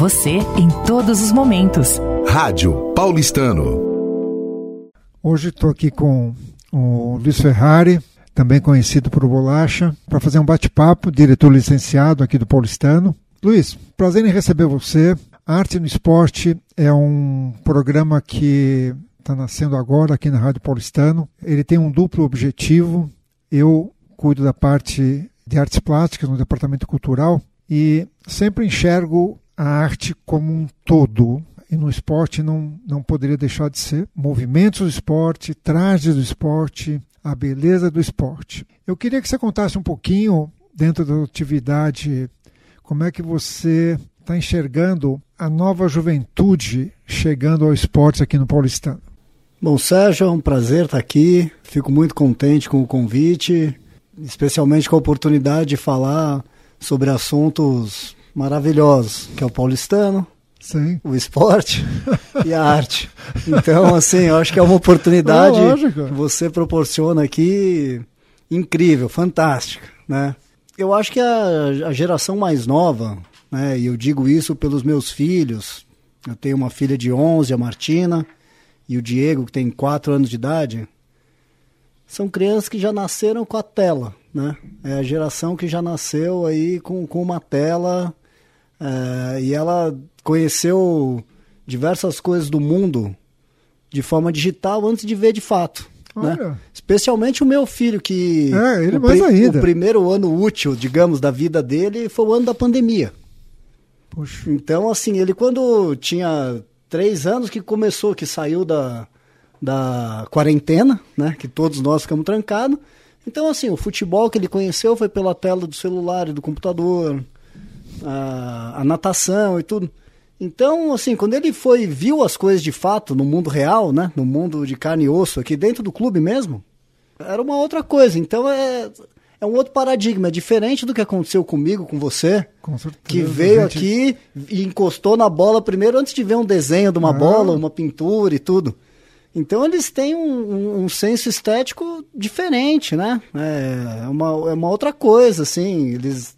você em todos os momentos. Rádio Paulistano. Hoje estou aqui com o Luiz Ferrari, também conhecido por Bolacha, para fazer um bate-papo, diretor licenciado aqui do Paulistano. Luiz, prazer em receber você. Arte no Esporte é um programa que está nascendo agora aqui na Rádio Paulistano. Ele tem um duplo objetivo. Eu cuido da parte de artes plásticas no departamento cultural e sempre enxergo a arte como um todo. E no esporte não, não poderia deixar de ser. Movimentos do esporte, trajes do esporte, a beleza do esporte. Eu queria que você contasse um pouquinho, dentro da atividade, como é que você está enxergando a nova juventude chegando ao esporte aqui no Paulistano. Bom, Sérgio, é um prazer estar aqui. Fico muito contente com o convite, especialmente com a oportunidade de falar sobre assuntos maravilhosos, que é o paulistano, Sim. o esporte e a arte. Então, assim, eu acho que é uma oportunidade é que você proporciona aqui incrível, fantástica, né? Eu acho que a, a geração mais nova, né, e eu digo isso pelos meus filhos, eu tenho uma filha de 11, a Martina, e o Diego, que tem 4 anos de idade, são crianças que já nasceram com a tela, né? É a geração que já nasceu aí com, com uma tela é, e ela conheceu diversas coisas do mundo de forma digital antes de ver de fato. Né? Especialmente o meu filho, que é, ele o, mais ainda. o primeiro ano útil, digamos, da vida dele foi o ano da pandemia. Puxa. Então, assim, ele quando tinha três anos que começou, que saiu da, da quarentena, né? Que todos nós ficamos trancados. Então, assim, o futebol que ele conheceu foi pela tela do celular e do computador, a, a natação e tudo. Então, assim, quando ele foi viu as coisas de fato no mundo real, né? No mundo de carne e osso, aqui dentro do clube mesmo, era uma outra coisa. Então é, é um outro paradigma, é diferente do que aconteceu comigo, com você, Com certeza. que veio gente- aqui e encostou na bola primeiro antes de ver um desenho de uma Ah. bola, uma pintura e tudo. Então eles têm um, um- um senso estético diferente, né? É uma, é uma outra coisa, assim. Eles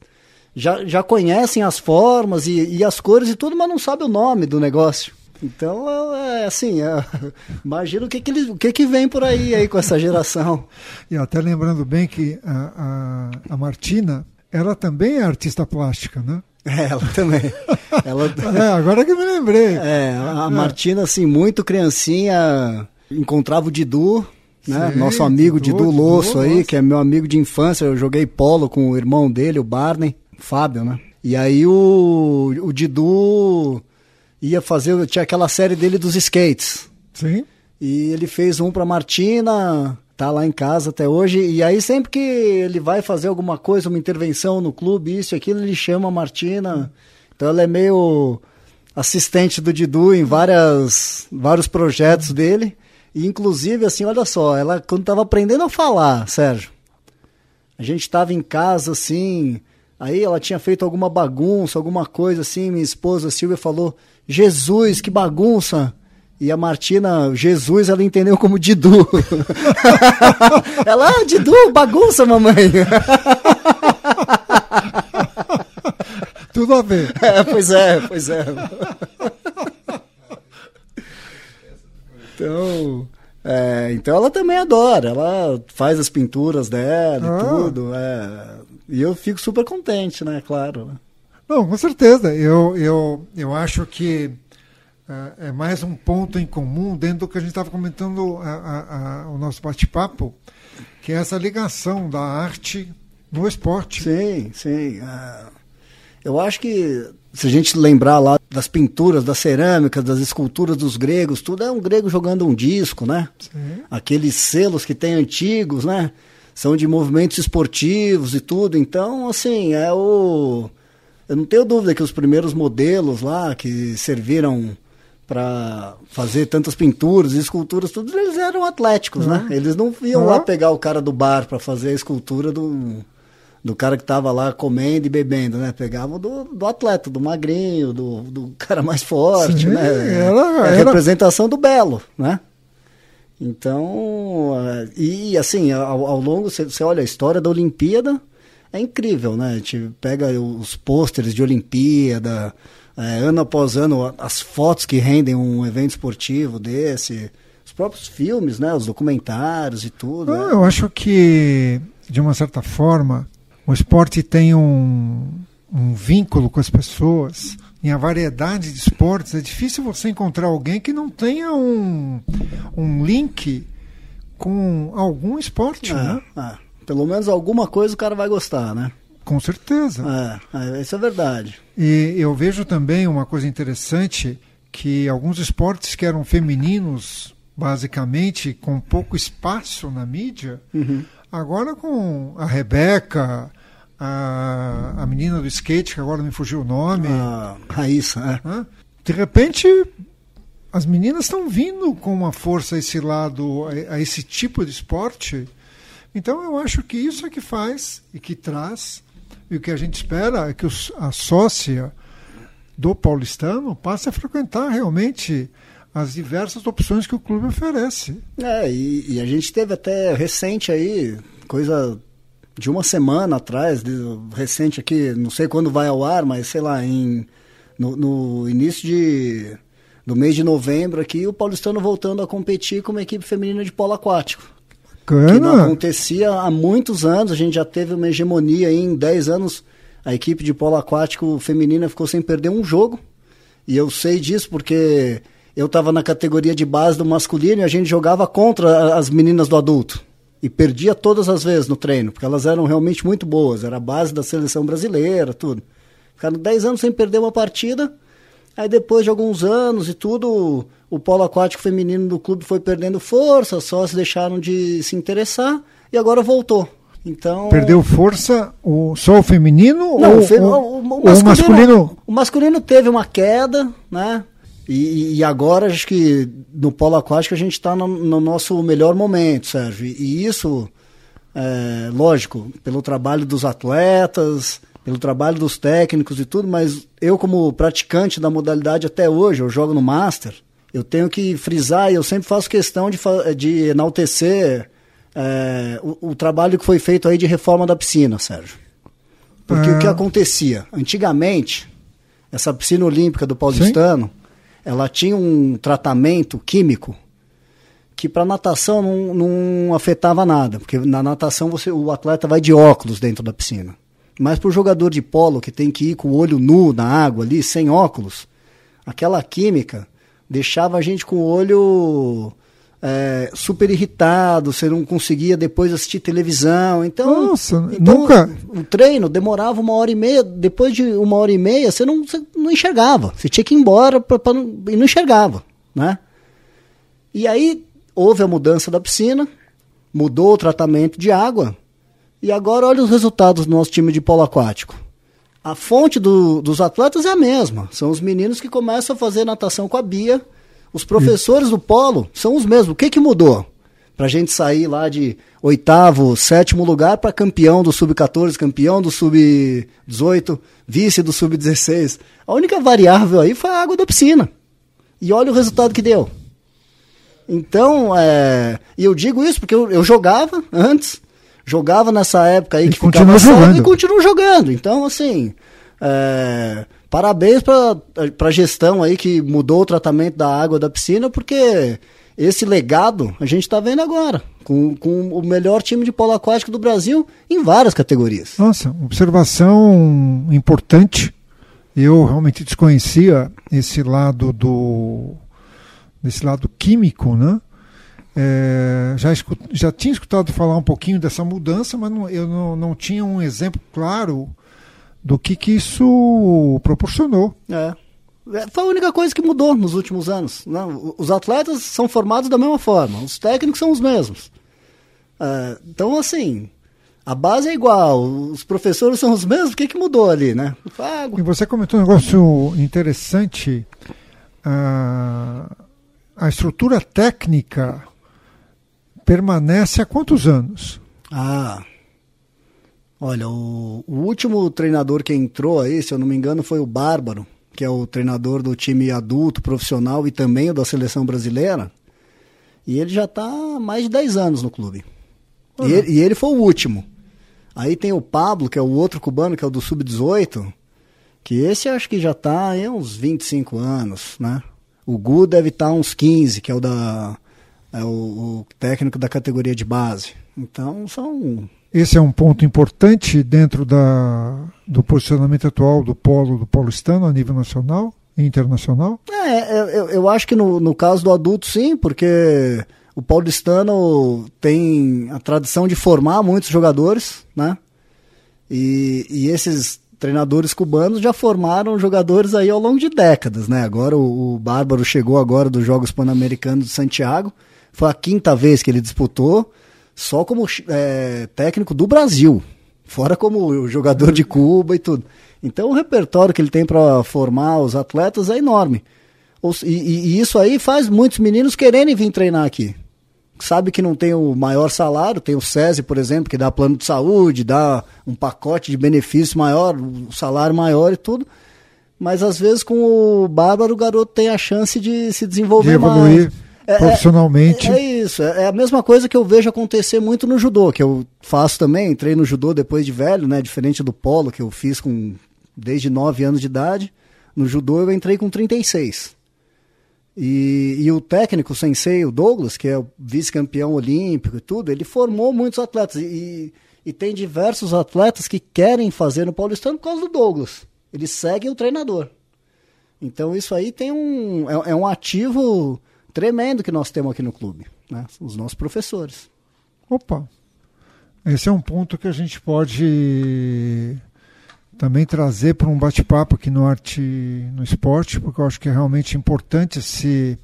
já, já conhecem as formas e, e as cores e tudo, mas não sabem o nome do negócio. Então, é, é assim, é, imagina o que que, eles, o que que vem por aí, aí com essa geração. E até lembrando bem que a, a, a Martina, ela também é artista plástica, né? É, ela também. Ela, É, agora que me lembrei. É, a Martina, assim, muito criancinha, encontrava o Didu, né? Sim, Nosso amigo Didu, Didu, Losso aí, que é meu amigo de infância. Eu joguei polo com o irmão dele, o Barney, Fábio, né? E aí o, o Didu ia fazer, tinha aquela série dele dos skates. Sim. E ele fez um pra Martina, tá lá em casa até hoje. E aí sempre que ele vai fazer alguma coisa, uma intervenção no clube, isso e aquilo, ele chama a Martina. Então ela é meio assistente do Didu em várias, vários projetos dele. E inclusive, assim, olha só, ela quando tava aprendendo a falar, Sérgio, a gente tava em casa, assim, aí ela tinha feito alguma bagunça, alguma coisa assim, minha esposa Silvia falou, Jesus, que bagunça! E a Martina, Jesus, ela entendeu como Didu. ela, ah, Didu, bagunça, mamãe. Tudo a ver. É, pois é, pois é. Então, é, então ela também adora, ela faz as pinturas dela Ah. e tudo. é. E eu fico super contente, né? Claro. Não, com certeza. Eu, eu, eu acho que eh, é mais um ponto em comum dentro do que a gente estava comentando a, a- a- o nosso bate-papo, que é essa ligação da arte no esporte. Sim, sim. é. eu acho que se a gente lembrar lá das pinturas, das cerâmicas, das esculturas dos gregos, tudo é um grego jogando um disco, né? Sim. Aqueles selos que tem antigos, né? São de movimentos esportivos e tudo. Então, assim, é o. Eu não tenho dúvida que os primeiros modelos lá que serviram para fazer tantas pinturas e esculturas, tudo eles eram atléticos, né? Eles não iam lá Ah. pegar o cara do bar para fazer a escultura do, do cara que tava lá comendo e bebendo, né? Pegavam do, do atleta, do magrinho, do, do cara mais forte, Sim, né? ela- é a representação do belo, né? Então, eh, e assim, ao, ao longo, você, olha a história da Olimpíada, é incrível, né? A gente pega os pôsteres de Olimpíada, é, ano após ano, as fotos que rendem um evento esportivo desse, os próprios filmes, né, os documentários e tudo. Né? Eu acho que, de uma certa forma, o esporte tem um, um vínculo com as pessoas. Em a variedade de esportes, é difícil você encontrar alguém que não tenha um, um link com algum esporte, né? É, é. Pelo menos alguma coisa o cara vai gostar, né? Com certeza. É, é, isso é verdade. E eu vejo também uma coisa interessante que alguns esportes que eram femininos, basicamente, com pouco espaço na mídia, Uhum. agora com a Rebeca, a, a menina do skate, que agora me fugiu o nome, A Raíssa, é. né? de repente as meninas estão vindo com uma força a esse lado, a, a esse tipo de esporte. Então eu acho que isso é que faz e que traz, e o que a gente espera é que os, a sócia do paulistano passe a frequentar realmente as diversas opções que o clube oferece. É, e, e a gente teve até recente aí, coisa de uma semana atrás, de- recente aqui, não sei quando vai ao ar, mas sei lá, em, no, no início de, do mês de novembro aqui, o paulistano voltando a competir com uma equipe feminina de polo aquático. que não Bacana. acontecia há muitos anos. A gente já teve uma hegemonia aí em 10 anos. A equipe de polo aquático feminina ficou sem perder um jogo. E eu sei disso porque eu estava na categoria de base do masculino e a gente jogava contra as meninas do adulto. E perdia todas as vezes no treino, porque elas eram realmente muito boas. Era a base da seleção brasileira, tudo. Ficaram 10 anos sem perder uma partida. Aí depois de alguns anos e tudo, o polo aquático feminino do clube foi perdendo força, só se deixaram de se interessar e agora voltou. Então Perdeu força o, só o feminino não, ou, o, fe- o- o ou o masculino? o masculino teve uma queda, né? E, e agora acho que no polo aquático a gente está no, no nosso melhor momento, Sérgio. E, isso, é, lógico, pelo trabalho dos atletas, pelo trabalho dos técnicos e tudo, mas eu como praticante da modalidade até hoje, eu jogo no Master, eu tenho que frisar e eu sempre faço questão de, de enaltecer é, o, o trabalho que foi feito aí de reforma da piscina, Sérgio. Porque Ah. o que acontecia? Antigamente, essa piscina olímpica do paulistano, ela tinha um tratamento químico que para natação não, não afetava nada, porque na natação você, o atleta vai de óculos dentro da piscina. Mas para o jogador de polo que tem que ir com o olho nu na água ali, sem óculos, aquela química deixava a gente com o olho é, super irritado, você não conseguia depois assistir televisão. Então, Nossa, então nunca- o treino demorava uma hora e meia, depois de uma hora e meia você não, você não enxergava, você tinha que ir embora pra, pra não, e não enxergava, né? E aí houve a mudança da piscina, mudou o tratamento de água, e agora olha os resultados do nosso time de polo aquático. A fonte do- dos atletas é a mesma, são os meninos que começam a fazer natação com a Bia, os professores do polo são os mesmos. O que, que mudou? Pra gente sair lá de oitavo, sétimo lugar para campeão do sub-14, campeão do sub-18, vice do sub-16. A única variável aí foi a água da piscina. E olha o resultado que deu. Então, é, e eu digo isso porque eu, eu jogava antes, jogava nessa época aí E que continua ficava jogando. e continuo jogando. Então, assim, é, parabéns para a gestão aí que mudou o tratamento da água da piscina, porque esse legado a gente está vendo agora, com, com o melhor time de polo aquático do Brasil em várias categorias. Nossa, observação importante. Eu realmente desconhecia esse lado do desse lado químico, né? É, já, escu- já tinha escutado falar um pouquinho dessa mudança, mas não- eu não, não tinha um exemplo claro do que, que isso proporcionou. É. É, Foi a única coisa que mudou nos últimos anos. Não, os atletas são formados da mesma forma, os técnicos são os mesmos. É, então, assim, a base é igual, os professores são os mesmos, o que, que mudou ali, né? E Água. você comentou um negócio interessante. A estrutura técnica permanece há quantos anos? Ah. Olha, o, o último treinador que entrou aí, se eu não me engano, foi o Bárbaro, que é o treinador do time adulto, profissional e também o da seleção brasileira. E ele já está há mais de 10 anos no clube. E Olha. ele, e ele foi o último. Aí tem o Pablo, que é o outro cubano, que é o do Sub-18. Que esse acho que já está aí uns 25 anos, né? O Gu deve estar tá uns 15, que é o da é o, o técnico da categoria de base. Então são esse é um ponto importante dentro da, do posicionamento atual do polo do paulistano a nível nacional e internacional? É, eu, eu acho que no, no caso do adulto sim, porque o paulistano tem a tradição de formar muitos jogadores, né? E, e esses treinadores cubanos já formaram jogadores aí ao longo de décadas, né? Agora o, o Bárbaro chegou agora dos Jogos Pan-Americanos de Santiago, foi a quinta vez que ele disputou, só como é, técnico do Brasil, fora como jogador de Cuba e tudo. Então o repertório que ele tem para formar os atletas é enorme. E, e, e, isso aí faz muitos meninos quererem vir treinar aqui sabe que não tem o maior salário, tem o SESI, por exemplo, que dá plano de saúde, dá um pacote de benefício maior, um salário maior e tudo. Mas às vezes com o Bárbaro o garoto tem a chance de se desenvolver de mais. É, é, profissionalmente. É, é isso, é, é, a mesma coisa que eu vejo acontecer muito no judô, que eu faço também, entrei no judô depois de velho, né, diferente do polo que eu fiz com desde 9 anos de idade. No judô eu entrei com 36. E, e o técnico, o sensei, o Douglas, que é o vice-campeão olímpico e tudo, ele formou muitos atletas. E, e tem diversos atletas que querem fazer no Paulistano por causa do Douglas. Eles seguem o treinador. Então isso aí tem um, é, é um ativo tremendo que nós temos aqui no clube, né? os nossos professores. Opa, esse é um ponto que a gente pode também trazer para um bate-papo aqui no Arte no Esporte, porque eu acho que é realmente importante esse,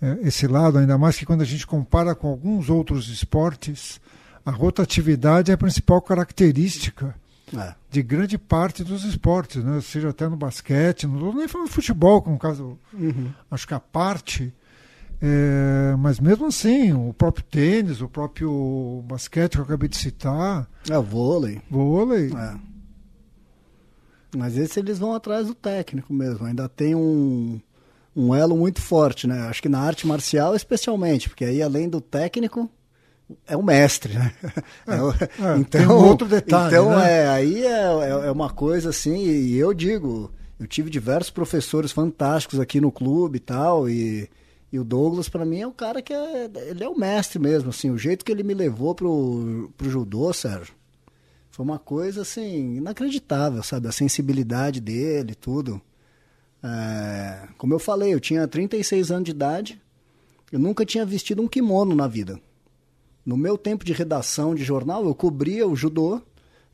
é, esse lado, ainda mais que quando a gente compara com alguns outros esportes, a rotatividade é a principal característica é. De grande parte dos esportes, né? seja até no basquete, não estou nem falando futebol, como caso, uhum. acho que a parte. É, mas mesmo assim, o próprio tênis, o próprio basquete que eu acabei de citar. É, vôlei. Vôlei. É. Mas esse eles vão atrás do técnico mesmo. Ainda tem um, um elo muito forte, né? Acho que na arte marcial especialmente, porque aí além do técnico é o mestre, né? É, é, então tem um outro detalhe. Então né? é aí é, é, é uma coisa assim. E eu digo, eu tive diversos professores fantásticos aqui no clube e tal e e o Douglas, para mim, é o cara que é. Ele é o mestre mesmo, assim. O jeito que ele me levou pro, pro judô, Sérgio, foi uma coisa assim inacreditável, sabe? A sensibilidade dele, tudo. É, como eu falei, eu tinha 36 anos de idade, eu nunca tinha vestido um kimono na vida. No meu tempo de redação de jornal, eu cobria o judô,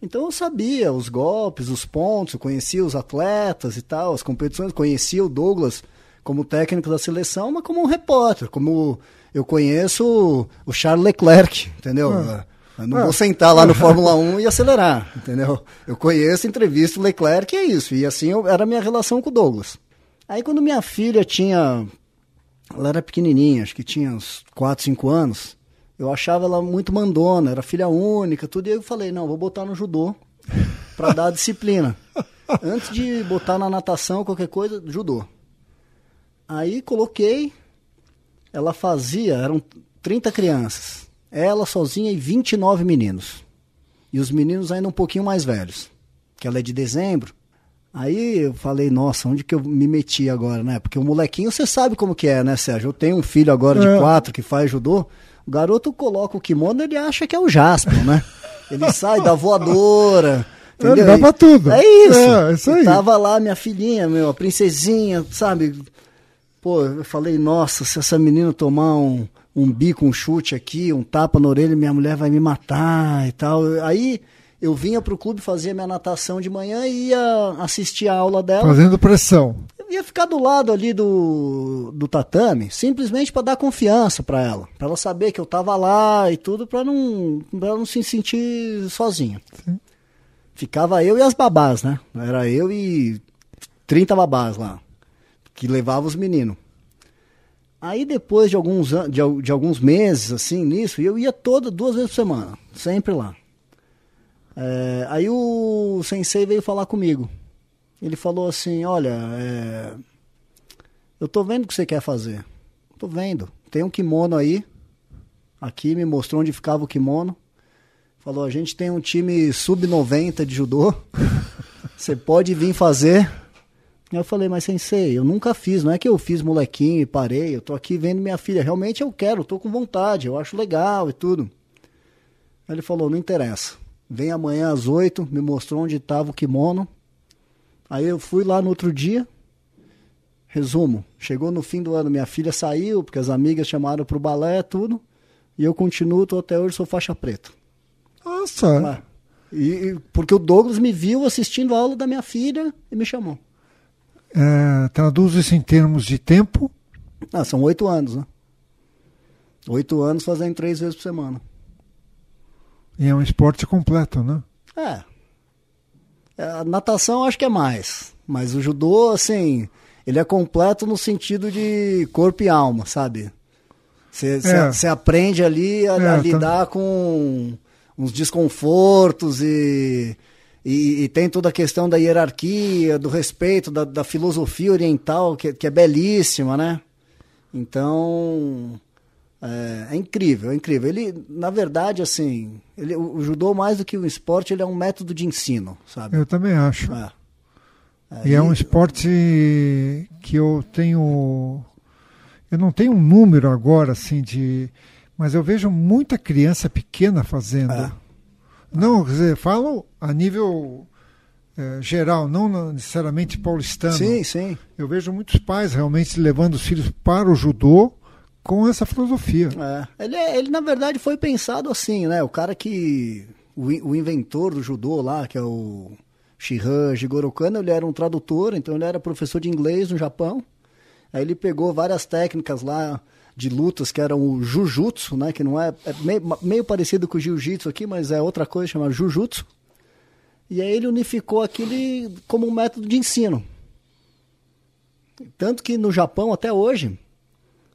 então eu sabia os golpes, os pontos, eu conhecia os atletas e tal, as competições, conhecia o Douglas como técnico da seleção, mas como um repórter, como eu conheço o Charles Leclerc, entendeu? Ah. Eu não ah. vou sentar lá no Fórmula 1 e acelerar, entendeu? Eu conheço, entrevisto o Leclerc e é isso. E assim eu, era a minha relação com o Douglas. Aí quando minha filha tinha. Ela era pequenininha, acho que tinha uns 4, 5 anos. Eu achava ela muito mandona, era filha única, tudo. E eu falei: não, vou botar no judô para dar disciplina. Antes de botar na natação, qualquer coisa, judô. Aí coloquei, ela fazia, eram 30 crianças ela sozinha e 29 meninos. E os meninos ainda um pouquinho mais velhos, que ela é de dezembro. Aí eu falei, nossa, onde que eu me meti agora, né? Porque o molequinho, você sabe como que é, né, Sérgio? Eu tenho um filho agora de é. quatro que faz judô. O garoto coloca o kimono, ele acha que é o Jasper, né? Ele sai da voadora. É, entendeu? Dá pra tudo. É isso. É, isso aí. tava lá minha filhinha, meu, a princesinha, sabe? Pô, eu falei, nossa, se essa menina tomar um, um bico, um chute aqui, um tapa na orelha, minha mulher vai me matar e tal. Aí eu vinha pro clube, fazia minha natação de manhã e ia assistir a aula dela. Fazendo pressão. Eu ia ficar do lado ali do, do tatame, simplesmente para dar confiança para ela, para ela saber que eu tava lá e tudo, para não, pra não se sentir sozinha. Sim. Ficava eu e as babás, né? Era eu e 30 babás lá, que levavam os meninos. Aí depois de alguns, de, de alguns meses, assim, nisso, eu ia toda, duas vezes por semana, sempre lá. É, aí o sensei veio falar comigo. Ele falou assim, olha, é, eu tô vendo o que você quer fazer. Tô vendo. Tem um kimono aí. Aqui me mostrou onde ficava o kimono. Falou, a gente tem um time sub-90 de judô. você pode vir fazer. Eu falei, mas sensei, eu nunca fiz, não é que eu fiz molequinho e parei, eu tô aqui vendo minha filha, realmente eu quero, tô com vontade, eu acho legal e tudo. Aí ele falou, não interessa, vem amanhã às oito, me mostrou onde estava o kimono. Aí eu fui lá no outro dia, resumo, chegou no fim do ano, minha filha saiu, porque as amigas chamaram pro balé, tudo, e eu continuo, tô até hoje, sou faixa preta. Nossa! E, e- porque o Douglas me viu assistindo a aula da minha filha e me chamou. É, traduz isso em termos de tempo. Ah, são oito anos, né? Oito anos fazendo três vezes por semana. E é um esporte completo, né? É. É, A natação acho que é mais. Mas o judô, assim, ele é completo no sentido de corpo e alma, sabe? Você É. aprende ali a, É, a tá- lidar com uns desconfortos e, e, e tem toda a questão da hierarquia, do respeito, da, da filosofia oriental, que, que é belíssima, né? Então, é, é incrível, é incrível. Ele, na verdade, assim, ele, o, judô, mais do que um esporte, ele é um método de ensino, sabe? Eu também acho. É. E é um esporte que eu tenho. Eu não tenho um número agora, assim, de. Mas eu vejo muita criança pequena fazendo. É. Não, quer dizer, falo a nível eh, geral, não necessariamente paulistano. Sim, sim. Eu vejo muitos pais realmente levando os filhos para o judô com essa filosofia. É. Ele, é- ele, na verdade, foi pensado assim, né? O cara que. O, o inventor do judô lá, que é o Shihan Jigoro ele era um tradutor, então ele era professor de inglês no Japão. Aí ele pegou várias técnicas lá de lutas que eram o Jujutsu, né? Que não é, é meio, meio parecido com o Jiu-Jitsu aqui, mas é outra coisa, chama Jujutsu. E aí ele unificou aquilo como um método de ensino. Tanto que no Japão, até hoje,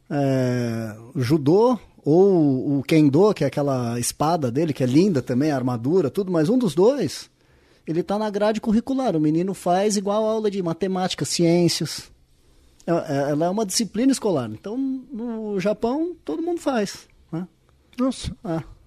é, judô ou o kendo, que é aquela espada dele, que é linda também, a armadura, tudo, mas um dos dois, ele tá na grade curricular. O menino faz igual aula de matemática, ciências. É- é- Ela é uma disciplina escolar. Então, no Japão, todo mundo faz. Né? Nossa, É.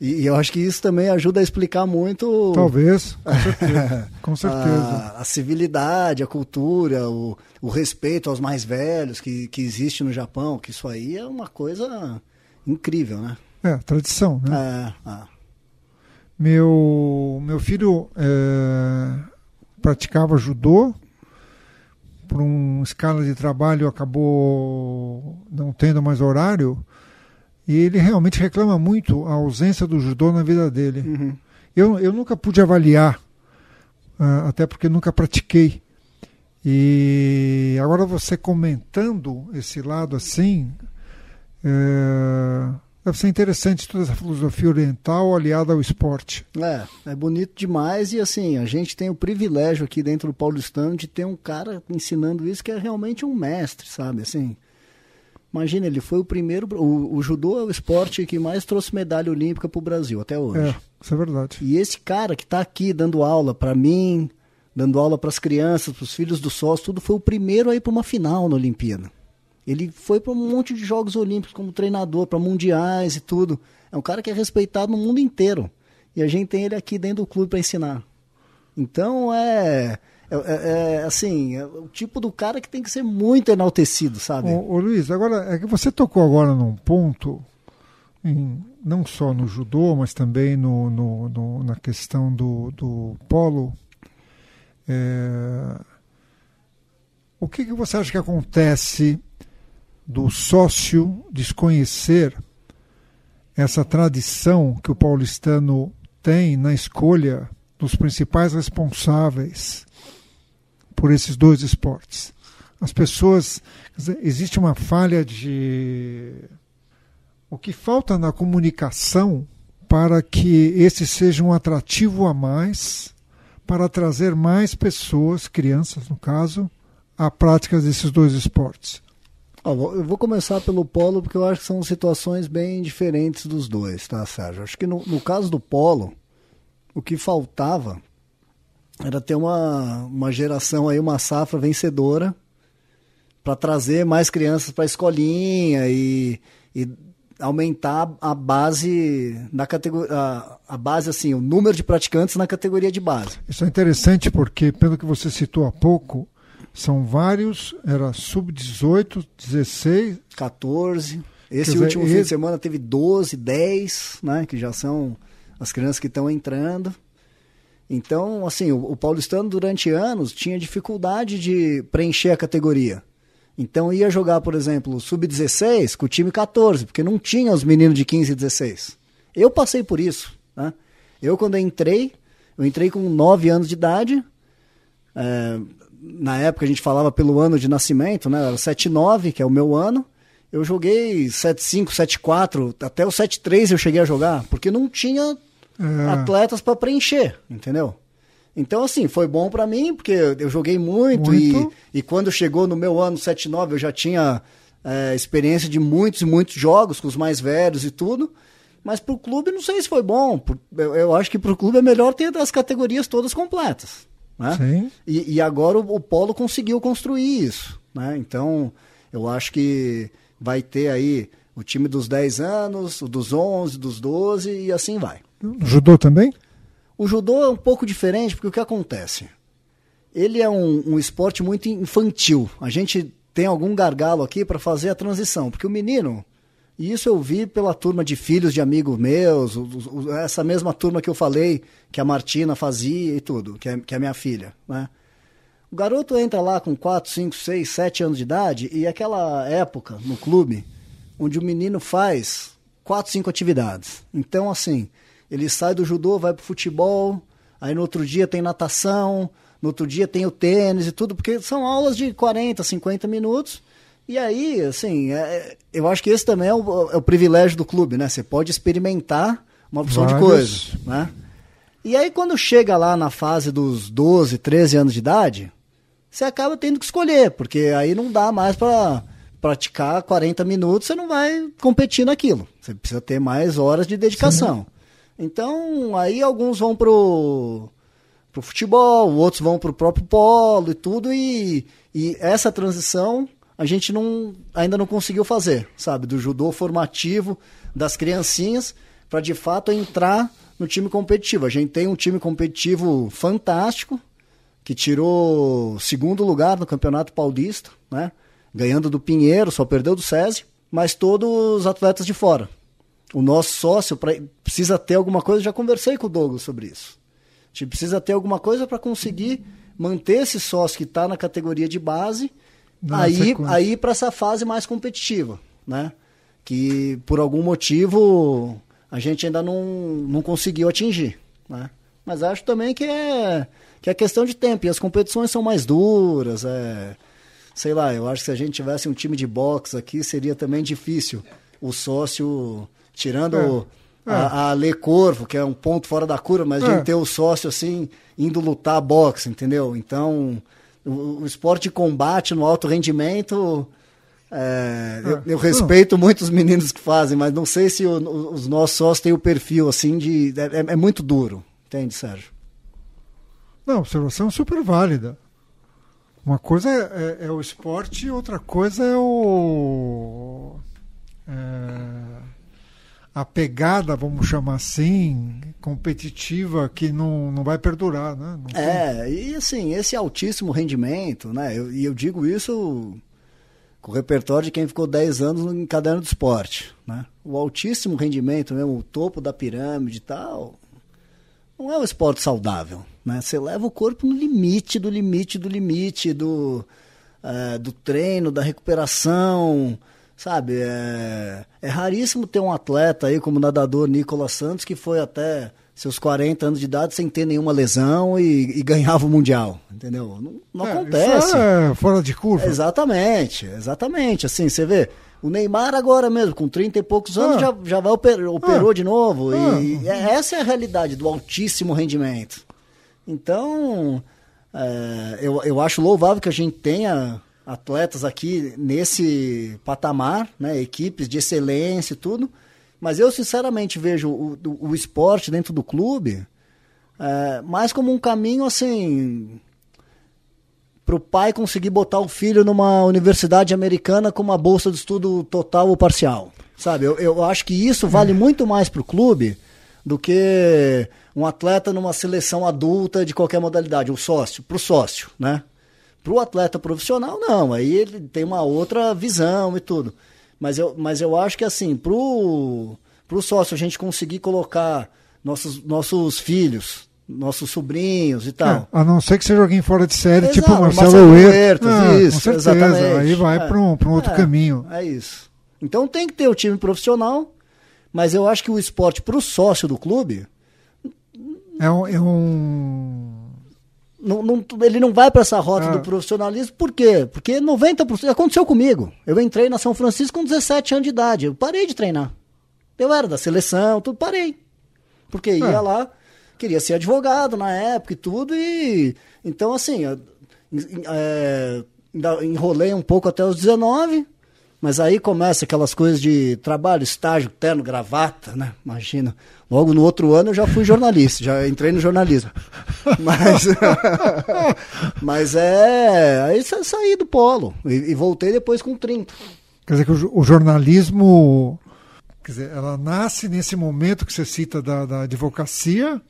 E, e eu acho que isso também ajuda a explicar muito talvez, com certeza. com certeza. a, a civilidade, a cultura, o, o respeito aos mais velhos que, que existe no Japão, que isso aí é uma coisa incrível, né? É, tradição, né? É, é. Meu, meu filho eh, praticava judô, por uma escala de trabalho acabou não tendo mais horário, e ele realmente reclama muito a ausência do judô na vida dele. Uhum. Eu, eu nunca pude avaliar, ah, até porque nunca pratiquei. E agora você comentando esse lado assim, eh, deve ser interessante toda essa filosofia oriental aliada ao esporte. É, é bonito demais e assim, a gente tem o privilégio aqui dentro do Paulistano de ter um cara ensinando isso que é realmente um mestre, sabe? Assim, imagina, ele foi o primeiro, o, o judô é o esporte que mais trouxe medalha olímpica pro Brasil até hoje. É, isso é verdade. E esse cara que está aqui dando aula para mim, dando aula para as crianças, para os filhos do sócio, tudo foi o primeiro a ir para uma final na Olimpíada. Ele foi para um monte de Jogos Olímpicos como treinador, para mundiais e tudo. É um cara que é respeitado no mundo inteiro. E a gente tem ele aqui dentro do clube para ensinar. Então é, é, é- é, assim, é o tipo do cara que tem que ser muito enaltecido, sabe? Ô, ô, Luiz, agora é que você tocou agora num ponto, em- não só no judô, mas também no, no- no- na questão do, do polo. É, o que, que você acha que acontece do sócio desconhecer essa tradição que o paulistano tem na escolha dos principais responsáveis por esses dois esportes? As pessoas. existe uma falha de. O que falta na comunicação para que esse seja um atrativo a mais, para trazer mais pessoas, crianças no caso, à prática desses dois esportes? Eu vou começar pelo polo porque eu acho que são situações bem diferentes dos dois, tá, Sérgio? Acho que no, no caso do polo, o que faltava era ter uma, uma geração aí, uma safra vencedora para trazer mais crianças para a escolinha e, e aumentar a base na categoria, a, a, base assim, o número de praticantes na categoria de base. Isso é interessante porque, pelo que você citou há pouco, são vários, era sub-18, 16, 14. Esse dizer, último fim de semana teve 12, 10, né, que já são as crianças que estão entrando. Então, assim, o, o paulistano durante anos tinha dificuldade de preencher a categoria. Então ia jogar, por exemplo, sub-16 com o time 14, porque não tinha os meninos de 15 e 16. Eu passei por isso. Né? Eu, quando entrei, eu entrei com 9 anos de idade. É, na época a gente falava pelo ano de nascimento, né? Era 7-9, que é o meu ano. Eu joguei 7-5, 7-4, até o 7-3 eu cheguei a jogar, porque não tinha é. atletas para preencher, entendeu? Então, assim, foi bom para mim, porque eu joguei muito, muito. E, e quando chegou no meu ano 7-9, eu já tinha é, experiência de muitos e muitos jogos com os mais velhos e tudo. Mas pro clube, não sei se foi bom. Eu, eu acho que pro clube é melhor ter as categorias todas completas. Né? Sim. E, e agora o, o, Polo conseguiu construir isso. Né? Então, eu acho que vai ter aí o time dos 10 anos, o dos 11, dos 12 e assim vai. Judô também? O judô é um pouco diferente, porque o que acontece? Ele é um, um esporte muito infantil. A gente tem algum gargalo aqui para fazer a transição, porque o menino, e isso eu vi pela turma de filhos de amigos meus, essa mesma turma que eu falei, que a Martina fazia e tudo, que é, que é minha filha, né? O garoto entra lá com 4, 5, 6, 7 anos de idade e aquela época no clube onde o menino faz 4, 5 atividades. Então, assim, ele sai do judô, vai pro futebol, aí no outro dia tem natação, no outro dia tem o tênis e tudo, porque são aulas de 40, 50 minutos. E aí, assim, é, eu acho que esse também é o, é o, privilégio do clube, né? Você pode experimentar uma opção Vários. de coisas, né? E aí, quando chega lá na fase dos 12, 13 anos de idade, você acaba tendo que escolher, porque aí não dá mais para praticar 40 minutos, você não vai competir naquilo. Você precisa ter mais horas de dedicação. Sim. Então, aí alguns vão pro, pro futebol, outros vão pro próprio polo e tudo, e, e essa transição a gente não, ainda não conseguiu fazer, sabe? Do judô formativo das criancinhas para de fato entrar no time competitivo. A gente tem um time competitivo fantástico, que tirou segundo lugar no Campeonato Paulista, né? Ganhando do Pinheiro, só perdeu do SESI, mas todos os atletas de fora o nosso sócio pra, precisa ter alguma coisa. Já conversei com o Douglas sobre isso. A gente precisa ter alguma coisa para conseguir manter esse sócio que está na categoria de base aí, aí para essa fase mais competitiva, né? Que por algum motivo a gente ainda não, não conseguiu atingir, né? Mas acho também que é, que é questão de tempo. E as competições são mais duras, é... Sei lá, eu acho que se a gente tivesse um time de boxe aqui, seria também difícil o sócio Tirando é. A, a Lê Corvo, que é um ponto fora da curva, mas a gente é. ter o sócio assim, indo lutar boxe, entendeu? Então, o, o esporte de combate no alto rendimento. É, eu, é. eu, respeito não. muito os meninos que fazem, mas não sei se o, os nossos sócios têm o perfil assim de. É, é, muito duro, entende, Sérgio? Não, observação super válida. Uma coisa é, é, é o esporte, outra coisa é o. É, a pegada, vamos chamar assim, competitiva que não, não vai perdurar, né? Não é, tem... e assim, esse altíssimo rendimento, né? Eu, e eu digo isso com o repertório de quem ficou 10 anos em caderno do esporte, né? O altíssimo rendimento mesmo, o topo da pirâmide e tal, não é um esporte saudável, né? Você leva o corpo no limite, do limite, do limite, do, é, do treino, da recuperação, Sabe, é, é raríssimo ter um atleta aí como o nadador Nicolas Santos que foi até seus 40 anos de idade sem ter nenhuma lesão e, e ganhava o Mundial, entendeu? Não, não é, acontece. é fora de curva. Exatamente, exatamente. Assim, você vê, o Neymar agora mesmo, com 30 e poucos anos, ah. já, já vai oper, operou ah. de novo. Ah. E, e essa é a realidade do altíssimo rendimento. Então, é, eu, eu acho louvável que a gente tenha atletas aqui nesse patamar, né, equipes de excelência e tudo. Mas eu, sinceramente, vejo o, o, o esporte dentro do clube é, mais como um caminho, assim, para o pai conseguir botar o filho numa universidade americana com uma bolsa de estudo total ou parcial. Sabe? Eu, eu acho que isso vale muito mais pro clube do que um atleta numa seleção adulta de qualquer modalidade, o sócio, pro sócio, né? Pro atleta profissional, não. Aí ele tem uma outra visão e tudo. Mas eu, mas eu acho que assim, pro, pro sócio a gente conseguir colocar nossos, nossos filhos, nossos sobrinhos e tal. É, a não ser que seja alguém fora de série, Exato, tipo Marcelo, Marcelo Huertas. Ah, isso, com certeza. exatamente. Aí vai É. para um, pra um outro É, caminho. É isso. Então tem que ter o time profissional, mas eu acho que o esporte pro sócio do clube, É um. É um... não, não- ele não vai para essa rota Ah. do profissionalismo, por quê? Porque 90% aconteceu comigo. Eu entrei na São Francisco com 17 anos de idade, eu parei de treinar. Eu era da seleção, tudo parei. Porque ia Ah. lá, queria ser advogado na época e tudo, e então assim, eu, é, enrolei um pouco até os 19, mas aí começa aquelas coisas de trabalho, estágio, terno, gravata, né? Imagina. Logo no outro ano eu já fui jornalista, já entrei no jornalismo. Mas, mas é. Aí sa- saí do polo e, e voltei depois com 30. Quer dizer que o, o jornalismo. Quer dizer, ela nasce nesse momento que você cita da, da advocacia.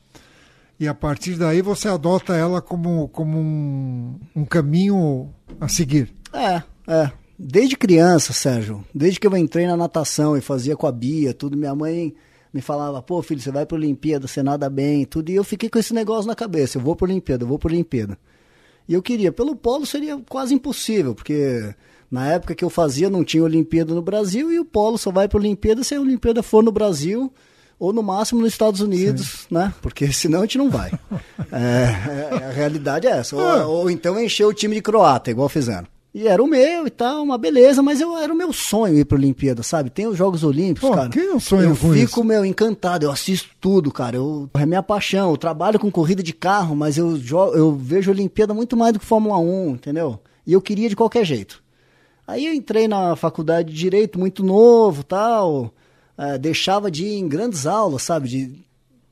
E a partir daí você adota ela como, como um, um caminho a seguir. É, é. Desde criança, Sérgio, desde que eu entrei na natação e fazia com a Bia, tudo, minha mãe me falava, pô, filho, você vai pra Olimpíada, você nada bem, tudo, e eu fiquei com esse negócio na cabeça, eu vou pra Olimpíada, eu vou pra Olimpíada. E eu queria, pelo polo seria quase impossível, porque na época que eu fazia não tinha Olimpíada no Brasil, e o polo só vai pra Olimpíada se a Olimpíada for no Brasil, ou no máximo nos Estados Unidos, né? Porque senão a gente não vai. É, é, a realidade é essa. Ou, ou então encher o time de croata, igual fizeram. E era o meu e tal, uma beleza, mas eu, era o meu sonho ir pra Olimpíada, sabe? Tem os Jogos Olímpicos, Pô, cara. quem não sonha eu com fico, isso? meu, encantado, eu assisto tudo, cara. Eu, é minha paixão. Eu trabalho com corrida de carro, mas eu, jo- eu vejo Olimpíada muito mais do que Fórmula 1, entendeu? E eu queria de qualquer jeito. Aí eu entrei na faculdade de Direito muito novo tal. eh, deixava de ir em grandes aulas, sabe? De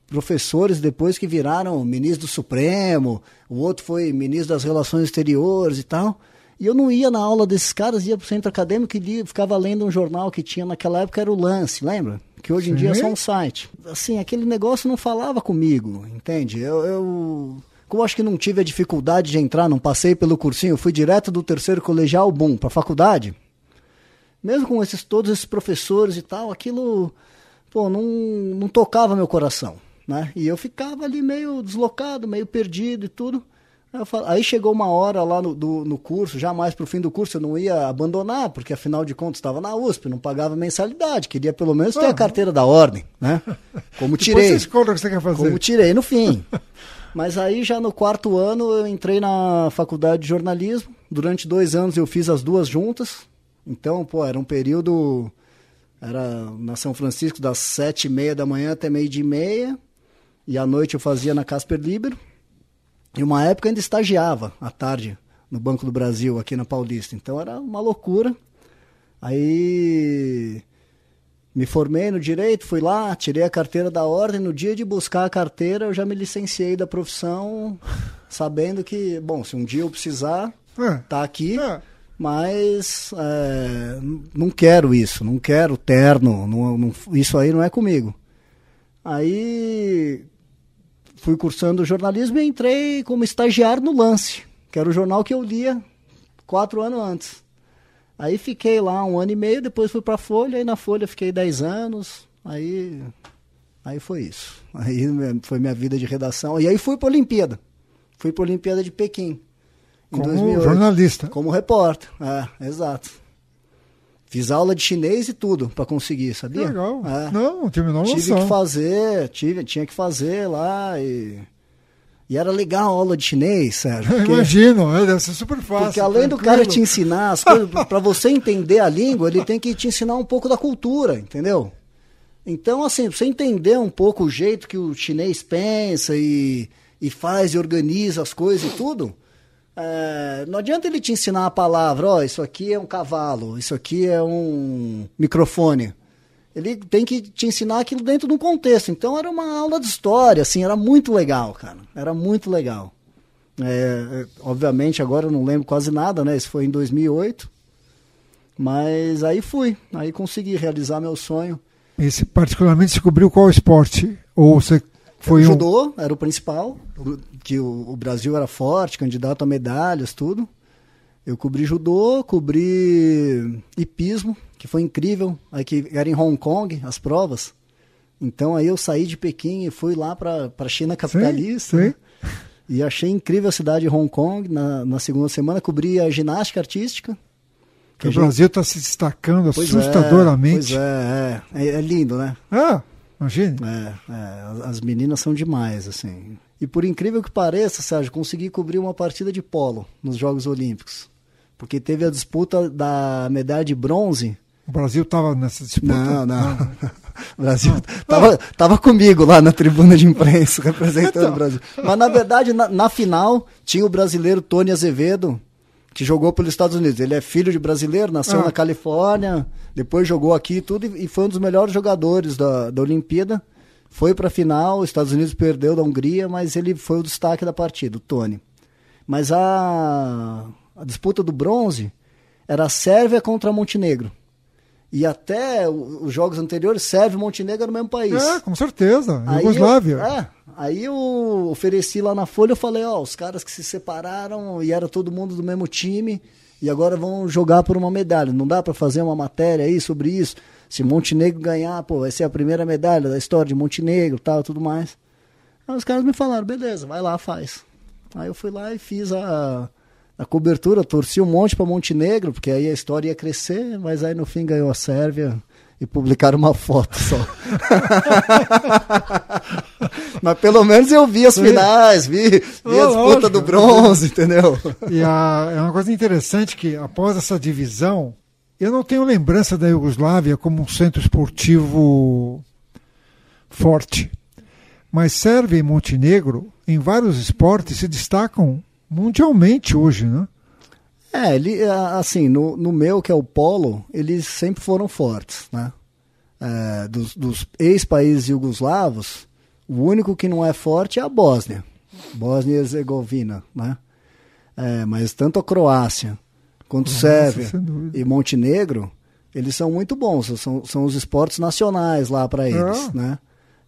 professores depois que viraram ministro do Supremo, o outro foi ministro das Relações Exteriores e tal. E eu não ia na aula desses caras, ia pro centro acadêmico e lia, ficava lendo um jornal que tinha naquela época, era o Lance, lembra? Que hoje em dia é só um site. Assim, aquele negócio não falava comigo, entende? Eu, eu eu acho que não tive a dificuldade de entrar, não passei pelo cursinho, fui direto do terceiro colegial, bum, pra faculdade. Mesmo com esses todos esses professores e tal, aquilo, pô, não, não tocava meu coração, né? E eu ficava ali meio deslocado, meio perdido e tudo. Aí, chegou uma hora lá no, do- no curso, já mais pro fim do curso eu não ia abandonar, porque afinal de contas estava na USP, não pagava mensalidade, queria pelo menos ter Ah. a carteira da ordem, né? Como Depois tirei. você escolhe o que você quer fazer. Como tirei no fim. Mas aí já no quarto ano eu entrei na faculdade de jornalismo. Durante dois anos eu fiz as duas juntas. Então, pô, era um período. Era na São Francisco das sete e meia da manhã até meio dia e meia. E à noite eu fazia na Casper Libero. E uma época ainda estagiava à tarde no Banco do Brasil, aqui na Paulista. Então era uma loucura. Aí me formei no direito, fui lá, tirei a carteira da ordem. No dia de buscar a carteira, eu já me licenciei da profissão, sabendo que, bom, se um dia eu precisar, É. tá aqui. É. Mas é, não quero isso, não quero terno, não- não- isso aí não é comigo. Aí fui cursando jornalismo e entrei como estagiário no Lance, que era o jornal que eu lia quatro anos antes. Aí fiquei lá um ano e meio, depois fui pra Folha, aí na Folha fiquei dez anos, aí, aí foi isso. Aí foi minha vida de redação. E aí fui pra Olimpíada. Fui pra Olimpíada de Pequim. em Como 2008. jornalista. Como repórter, é, exato. Fiz aula de chinês e tudo pra conseguir, Que sabia? legal. É. Não, tive menor Tive noção. que fazer, tive, tinha que fazer lá e... E era legal a aula de chinês, Sérgio. Eu porque- Imagino, é, deve ser super fácil. porque além do tranquilo. cara te ensinar as coisas, para você entender a língua, ele tem que te ensinar um pouco da cultura, entendeu? Então, assim, pra você entender um pouco o jeito que o chinês pensa e, e faz e organiza as coisas e tudo, é, não adianta ele te ensinar a palavra, ó, isso aqui é um cavalo, isso aqui é um microfone. Ele tem que te ensinar aquilo dentro de um contexto. Então era uma aula de história, assim, era muito legal, cara. Era muito legal. É, é, obviamente agora eu não lembro quase nada, né? Isso foi em 2008. Mas aí fui, aí consegui realizar meu sonho. Esse, particularmente, você cobriu qual esporte? Ou você foi o um... judô era o principal, que o, o, Brasil era forte, candidato a medalhas, tudo. Eu cobri judô, cobri hipismo, que foi incrível, aí que era em Hong Kong as provas. Então aí eu saí de Pequim e fui lá para a China capitalista. Sim, sim. E achei incrível a cidade de Hong Kong. Na, na segunda semana cobri a ginástica artística. Que o gente... Brasil está se destacando pois é, assustadoramente. É, pois é, é, é, lindo, né? Ah, imagine. É, é, as meninas são demais, assim. E por incrível que pareça, Sérgio, consegui cobrir uma partida de polo nos Jogos Olímpicos. Porque teve a disputa da medalha de bronze. O Brasil estava nessa disputa? Não, não. o Brasil estava tava comigo lá na tribuna de imprensa, representando então. o Brasil. Mas, na verdade, na, na final, tinha o brasileiro Tony Azevedo, que jogou pelos Estados Unidos. Ele é filho de brasileiro, nasceu ah. na Califórnia, depois jogou aqui tudo e foi um dos melhores jogadores da, da Olimpíada. Foi para a final, os Estados Unidos perdeu da Hungria, mas ele foi o destaque da partida, o Tony. Mas a, a disputa do bronze era a Sérvia contra Montenegro. E até os jogos anteriores, Sérvia e Montenegro no mesmo país. É, com certeza. Yugoslávia. É, aí eu ofereci lá na Folha, eu falei, ó, os caras que se separaram e era todo mundo do mesmo time e agora vão jogar por uma medalha. Não dá para fazer uma matéria aí sobre isso? Se Montenegro ganhar, pô, vai ser a primeira medalha da história de Montenegro, tal, tudo mais. Aí os caras me falaram, beleza, vai lá, faz. Aí eu fui lá e fiz a a cobertura, torci um monte para Montenegro, porque aí a história ia crescer, mas aí no fim ganhou a Sérvia e publicaram uma foto só. mas pelo menos eu vi as finais, vi, vi oh, a disputa lógico. do bronze, entendeu? E a, é uma coisa interessante que após essa divisão, eu não tenho lembrança da Iugoslávia como um centro esportivo forte. Mas Sérvia e Montenegro, em vários esportes, se destacam mundialmente hoje, né? É, ele, assim, no, no meu, que é o polo, eles sempre foram fortes, né? É, dos, dos ex-países jugoslavos, o único que não é forte é a Bósnia. Bósnia e Herzegovina, né? É, mas tanto a Croácia quanto Nossa, Sérvia e Montenegro, eles são muito bons. São, são os esportes nacionais lá para eles, ah. né?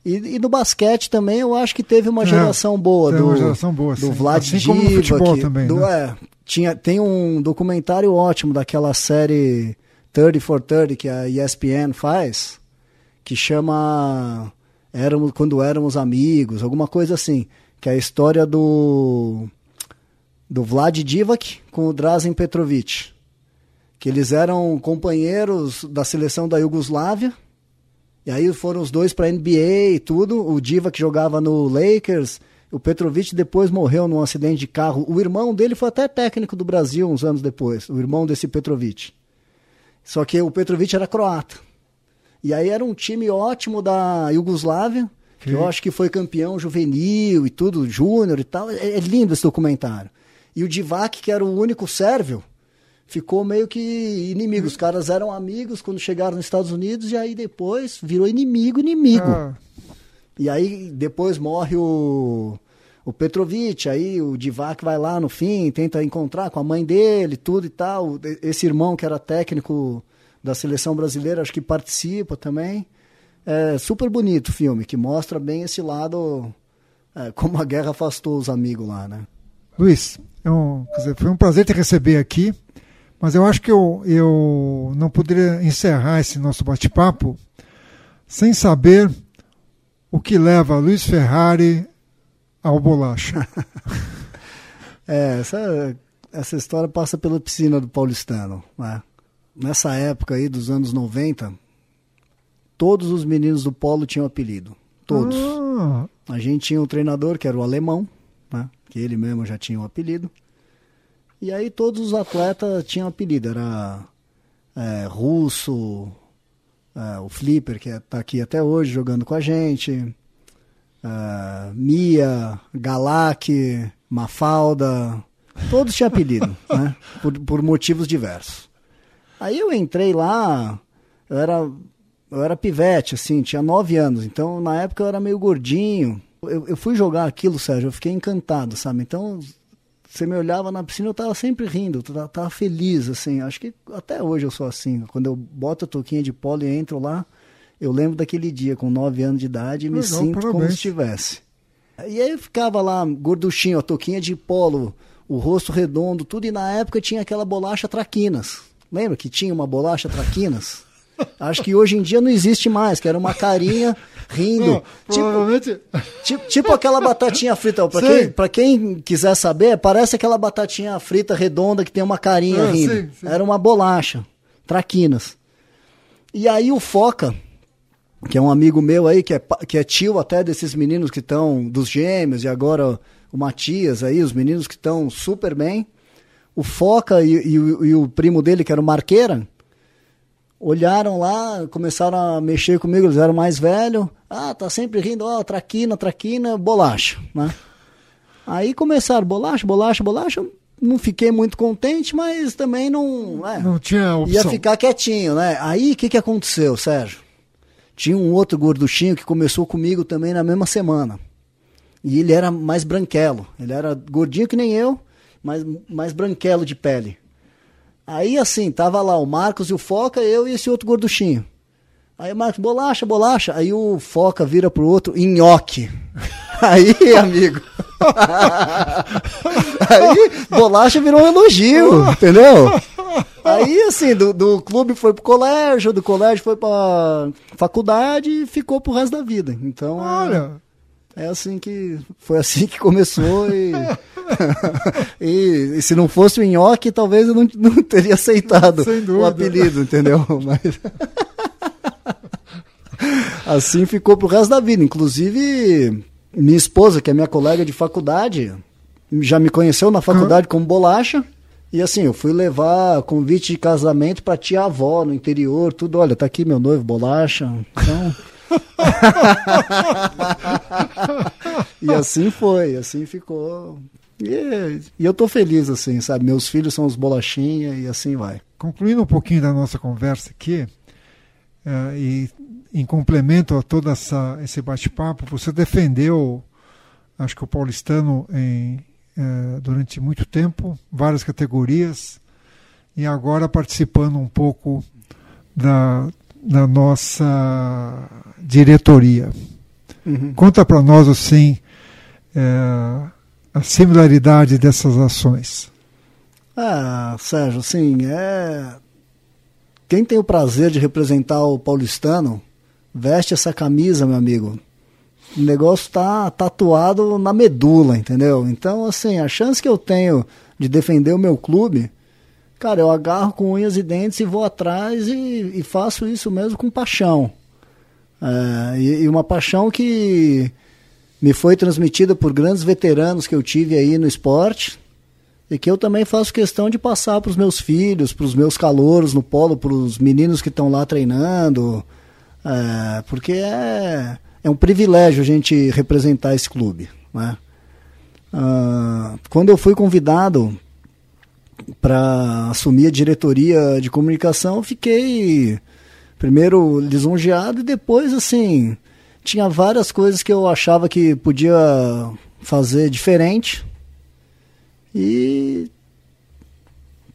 E, e, no basquete também eu acho que teve uma é, geração boa do, uma geração boa, do Vlad assim Divac, como no futebol também, do, né? é, tinha, tem um documentário ótimo daquela série 30 for 30 que a ESPN faz, que chama éramos quando éramos amigos, alguma coisa assim, que é a história do do Vlad Divac com o Drazen Petrovic, que eles eram companheiros da seleção da Iugoslávia e aí foram os dois para NBA e tudo. O Diva que jogava no Lakers. O Petrovic depois morreu num acidente de carro. O irmão dele foi até técnico do Brasil uns anos depois. O irmão desse Petrovic. Só que o Petrovic era croata. E aí era um time ótimo da Iugoslávia. Que eu acho que foi campeão juvenil e tudo, júnior e tal. É, é lindo esse documentário. E o Divac, que era o único sérvio, ficou meio que inimigo. Os caras eram amigos quando chegaram nos Estados Unidos e aí depois virou inimigo, inimigo. Ah. E aí depois morre o, o Petrovic, aí o Divac vai lá no fim, tenta encontrar com a mãe dele, tudo e tal. Esse irmão que era técnico da seleção brasileira, acho que participa também. É super bonito o filme, que mostra bem esse lado, é, como a guerra afastou os amigos lá, né? Luiz, é um, dizer, foi um prazer te receber aqui. Mas eu acho que eu, eu não poderia encerrar esse nosso bate-papo sem saber o que leva Luiz Ferrari ao bolacha. é, essa, essa história passa pela piscina do paulistano. Né? Nessa época aí dos anos 90, todos os meninos do polo tinham apelido. Todos. Ah. A gente tinha um treinador que era o alemão, né? que ele mesmo já tinha um apelido. E aí todos os atletas tinham apelido, era é, Russo, é, o Flipper, que está aqui até hoje jogando com a gente, é, Mia, Galak, Mafalda, todos tinham apelido, né? Por, por motivos diversos. Aí eu entrei lá, eu era, eu era pivete, assim, tinha nove anos, então na época eu era meio gordinho. Eu, eu fui jogar aquilo, Sérgio, eu fiquei encantado, sabe? Então você me olhava na piscina, eu tava sempre rindo, tava, tava feliz, assim. Acho que até hoje eu sou assim. Quando eu boto a touquinha de polo e entro lá, eu lembro daquele dia, com 9 anos de idade, e me Legal, sinto como parabéns. se estivesse. E aí eu ficava lá, gorduchinho, a touquinha de polo, o rosto redondo, tudo, e na época tinha aquela bolacha traquinas. Lembra que tinha uma bolacha traquinas? Acho que hoje em dia não existe mais, que era uma carinha rindo. Não, tipo, provavelmente. Tipo, tipo aquela batatinha frita. Pra Sei. quem, pra quem quiser saber, parece aquela batatinha frita redonda que tem uma carinha Ah, rindo. sim, sim. Era uma bolacha, traquinas. E aí o Foca, que é um amigo meu aí, que é, que é tio até desses meninos que estão, dos gêmeos, e agora o Matias aí, os meninos que estão super bem. O Foca e, e e o primo dele, que era o Marqueira, olharam lá, começaram a mexer comigo, eles eram mais velhos. Ah, tá sempre rindo, ó, traquina, traquina, bolacha, né? Aí começaram, bolacha, bolacha, bolacha. Não fiquei muito contente, mas também não. é, Não tinha ia opção. ficar quietinho, né? Aí o que, que aconteceu, Sérgio? Tinha um outro gorduchinho que começou comigo também na mesma semana. E ele era mais branquelo. Ele era gordinho que nem eu, mas mais branquelo de pele. Aí assim, tava lá o Marcos e o Foca, eu e esse outro gorduchinho. Aí o Marcos, bolacha, bolacha. Aí o Foca vira pro outro, nhoque. Aí, amigo. Aí, bolacha virou um elogio, entendeu? Aí, assim, do, do clube foi pro colégio, do colégio foi pra faculdade e ficou pro resto da vida. Então, Olha, é assim que. Foi assim que começou e. e, e se não fosse o nhoque, talvez eu não, não teria aceitado o apelido, entendeu? Mas. assim ficou pro resto da vida. Inclusive, minha esposa, que é minha colega de faculdade, já me conheceu na faculdade como bolacha. E assim, eu fui levar convite de casamento pra tia avó no interior, tudo. Olha, tá aqui meu noivo, bolacha. Então. E assim foi, assim ficou. E, e eu tô feliz, assim, sabe? Meus filhos são os bolachinha e assim vai. concluindo um pouquinho da nossa conversa aqui, eh, e em complemento a todo essa, esse bate-papo, você defendeu, acho que o paulistano em, eh, durante muito tempo, várias categorias, e agora participando um pouco da, da nossa diretoria. Conta para nós, assim, eh, a similaridade dessas ações. Ah, Sérgio, assim, é. Quem tem o prazer de representar o paulistano, veste essa camisa, meu amigo. O negócio tá tatuado na medula, entendeu? Então, assim, a chance que eu tenho de defender o meu clube, cara, eu agarro com unhas e dentes e vou atrás e, e faço isso mesmo com paixão. É, e, e uma paixão que me foi transmitida por grandes veteranos que eu tive aí no esporte e que eu também faço questão de passar para os meus filhos, para os meus calouros no polo, para os meninos que estão lá treinando, é, porque é, é um privilégio a gente representar esse clube. Né? Ah, quando eu fui convidado para assumir a diretoria de comunicação, fiquei primeiro lisonjeado e depois assim tinha várias coisas que eu achava que podia fazer diferente e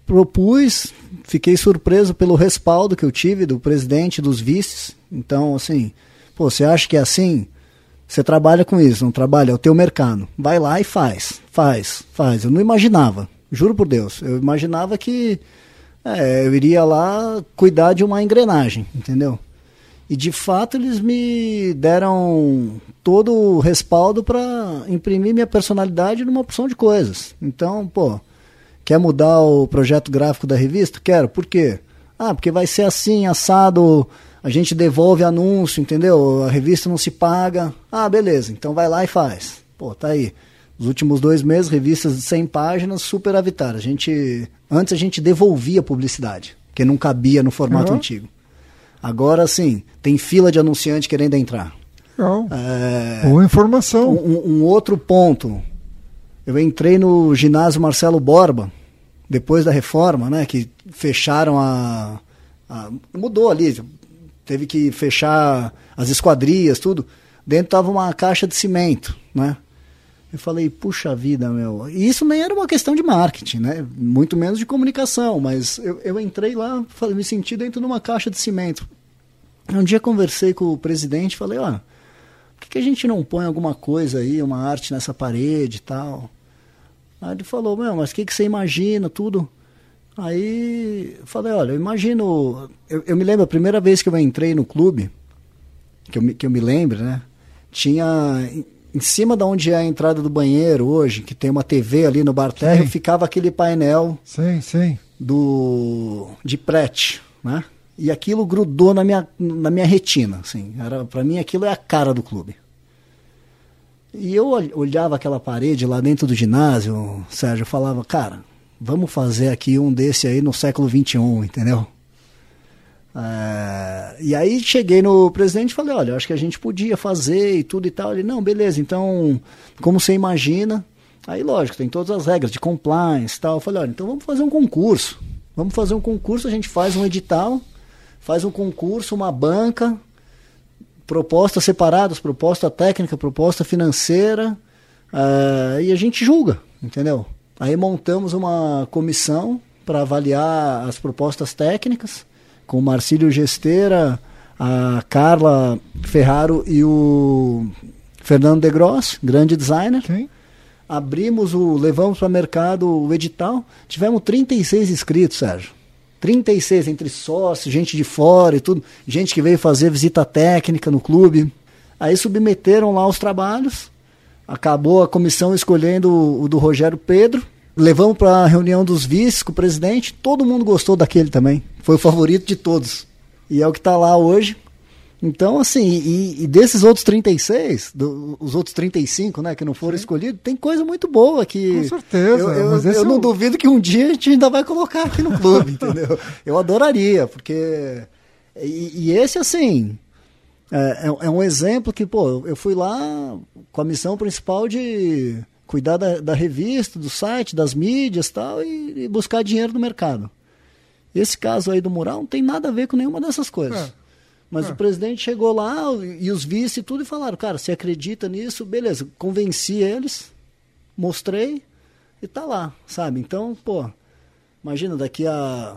propus, fiquei surpreso pelo respaldo que eu tive do presidente, dos vices. Então, assim, pô, você acha que é assim? Você trabalha com isso, não trabalha? É o teu mercado. Vai lá e faz, faz, faz. Eu não imaginava, juro por Deus. Eu imaginava que é, eu iria lá cuidar de uma engrenagem, entendeu? E de fato eles me deram todo o respaldo para imprimir minha personalidade numa opção de coisas. Então, pô, quer mudar o projeto gráfico da revista? Quero. Por quê? Ah, porque vai ser assim, assado, a gente devolve anúncio, entendeu? A revista não se paga. Ah, beleza, então vai lá e faz. Pô, tá aí. Os últimos dois meses, revistas de 100 páginas, super avitar. A gente, antes a gente devolvia publicidade, que não cabia no formato Uhum. antigo. Agora sim, tem fila de anunciante querendo entrar. Legal. É, Boa informação. um, um outro ponto. Eu entrei no ginásio Marcelo Borba, depois da reforma, né? Que fecharam a. a- mudou ali. Teve que fechar as esquadrias, tudo. Dentro tava uma caixa de cimento, né? Eu falei, puxa vida, meu. E isso nem era uma questão de marketing, né? Muito menos de comunicação, mas eu, eu entrei lá, falei, me senti dentro de uma caixa de cimento. Um dia conversei com o presidente, falei, ó, por que, que a gente não põe alguma coisa aí, uma arte nessa parede e tal? Aí ele falou, meu, mas o que, que você imagina, tudo? Aí falei, olha, eu imagino. Eu, eu, me lembro a primeira vez que eu entrei no clube, que eu, me, que eu me lembro, né? Tinha em cima da onde é a entrada do banheiro hoje, que tem uma TV ali no bar térreo, ficava aquele painel sim, sim. do de prete, né? E aquilo grudou na minha, na minha retina, assim. Era para mim aquilo é a cara do clube. E eu olhava aquela parede lá dentro do ginásio, Sérgio, falava, cara, vamos fazer aqui um desse aí no século XXI, entendeu? É, e aí cheguei no presidente e falei, olha, acho que a gente podia fazer e tudo e tal. Ele, não, beleza, então, como você imagina? Aí, lógico, tem todas as regras de compliance e tal. Eu falei, olha, então vamos fazer um concurso. Vamos fazer um concurso, a gente faz um edital, faz um concurso, uma banca, propostas separadas, proposta técnica, proposta financeira, uh, e a gente julga, entendeu? Aí montamos uma comissão para avaliar as propostas técnicas com o Marcílio Gesteira, a Carla Ferraro e o Fernando De Gross, grande designer. Sim. Abrimos o, levamos para o mercado o edital, tivemos 36 inscritos, Sérgio. 36 entre sócios, gente de fora e tudo, gente que veio fazer visita técnica no clube. Aí submeteram lá os trabalhos, acabou a comissão escolhendo o, o do Rogério Pedro, Levamos para a reunião dos vices com o presidente, todo mundo gostou daquele também. Foi o favorito de todos. E é o que está lá hoje. Então, assim, e, e, desses outros 36, do, os outros 35, né, que não foram Sim. escolhidos, tem coisa muito boa que. Com certeza. Eu, eu, eu é não duvido que um dia a gente ainda vai colocar aqui no clube, entendeu? Eu adoraria, porque. E, e esse, assim, é, é, é, um exemplo que, pô, eu fui lá com a missão principal de cuidar da, da revista, do site, das mídias tal, e, e, buscar dinheiro no mercado. Esse caso aí do mural não tem nada a ver com nenhuma dessas coisas. É. Mas é. o presidente chegou lá e os vice e tudo e falaram, cara, você acredita nisso? Beleza, convenci eles, mostrei e tá lá, sabe? Então, pô, imagina, daqui a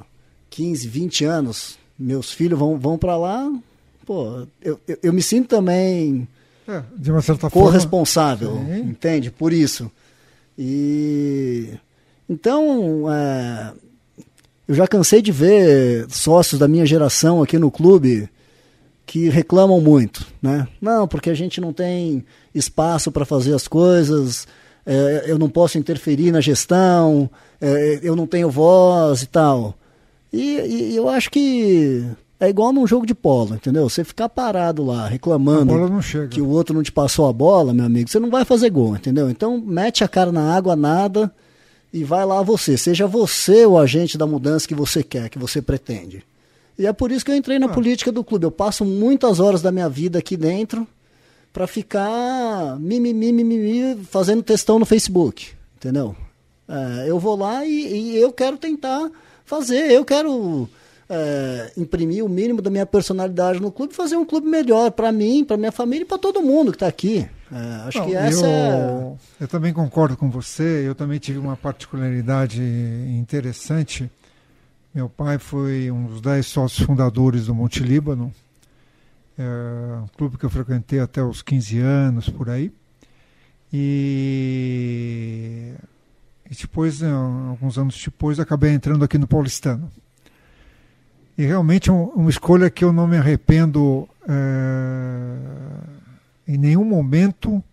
15, 20 anos, meus filhos vão, vão para lá, pô, eu, eu, eu me sinto também é, de uma certa corresponsável, forma. entende? Por isso. E então é, eu já cansei de ver sócios da minha geração aqui no clube que reclamam muito, né? Não, porque a gente não tem espaço para fazer as coisas, é, eu não posso interferir na gestão, é, eu não tenho voz e tal. E, e eu acho que é igual num jogo de polo, entendeu? Você ficar parado lá reclamando que o outro não te passou a bola, meu amigo, você não vai fazer gol, entendeu? Então mete a cara na água, nada e vai lá você. Seja você o agente da mudança que você quer, que você pretende. E é por isso que eu entrei na ah. política do clube. Eu passo muitas horas da minha vida aqui dentro para ficar mimimi, mimimi, fazendo testão no Facebook, entendeu? É, eu vou lá e, e eu quero tentar fazer, eu quero é, imprimir o mínimo da minha personalidade no clube e fazer um clube melhor para mim, para minha família e para todo mundo que está aqui. É, acho Não, que essa eu, é... eu também concordo com você. Eu também tive uma particularidade interessante. Meu pai foi um dos dez sócios fundadores do Monte Líbano, é, um clube que eu frequentei até os 15 anos, por aí. E, e depois, alguns anos depois, acabei entrando aqui no Paulistano. E realmente é um, uma escolha que eu não me arrependo é, em nenhum momento